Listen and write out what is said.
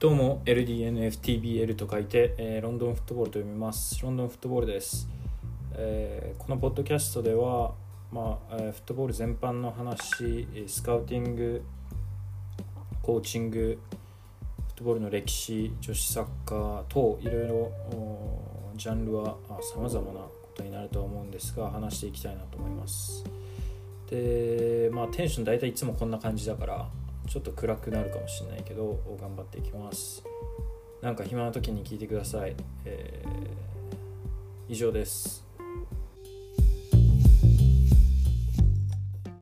どうも LDNFTBL と書いて、えーロンドンフットボールと読みます。ロンドンフットボールです、えーこのポッドキャストでは、まあえーフットボール全般の話えスカウティングコーチングフットボールの歴史女子サッカー等いろいろジャンルはさまざまなことになるとは思うんですが話していきたいなと思います。でまあテンション大体いつもこんな感じだからちょっと暗くなるかもしれないけど頑張っていきます。なんか暇な時に聞いてください、えー以上です。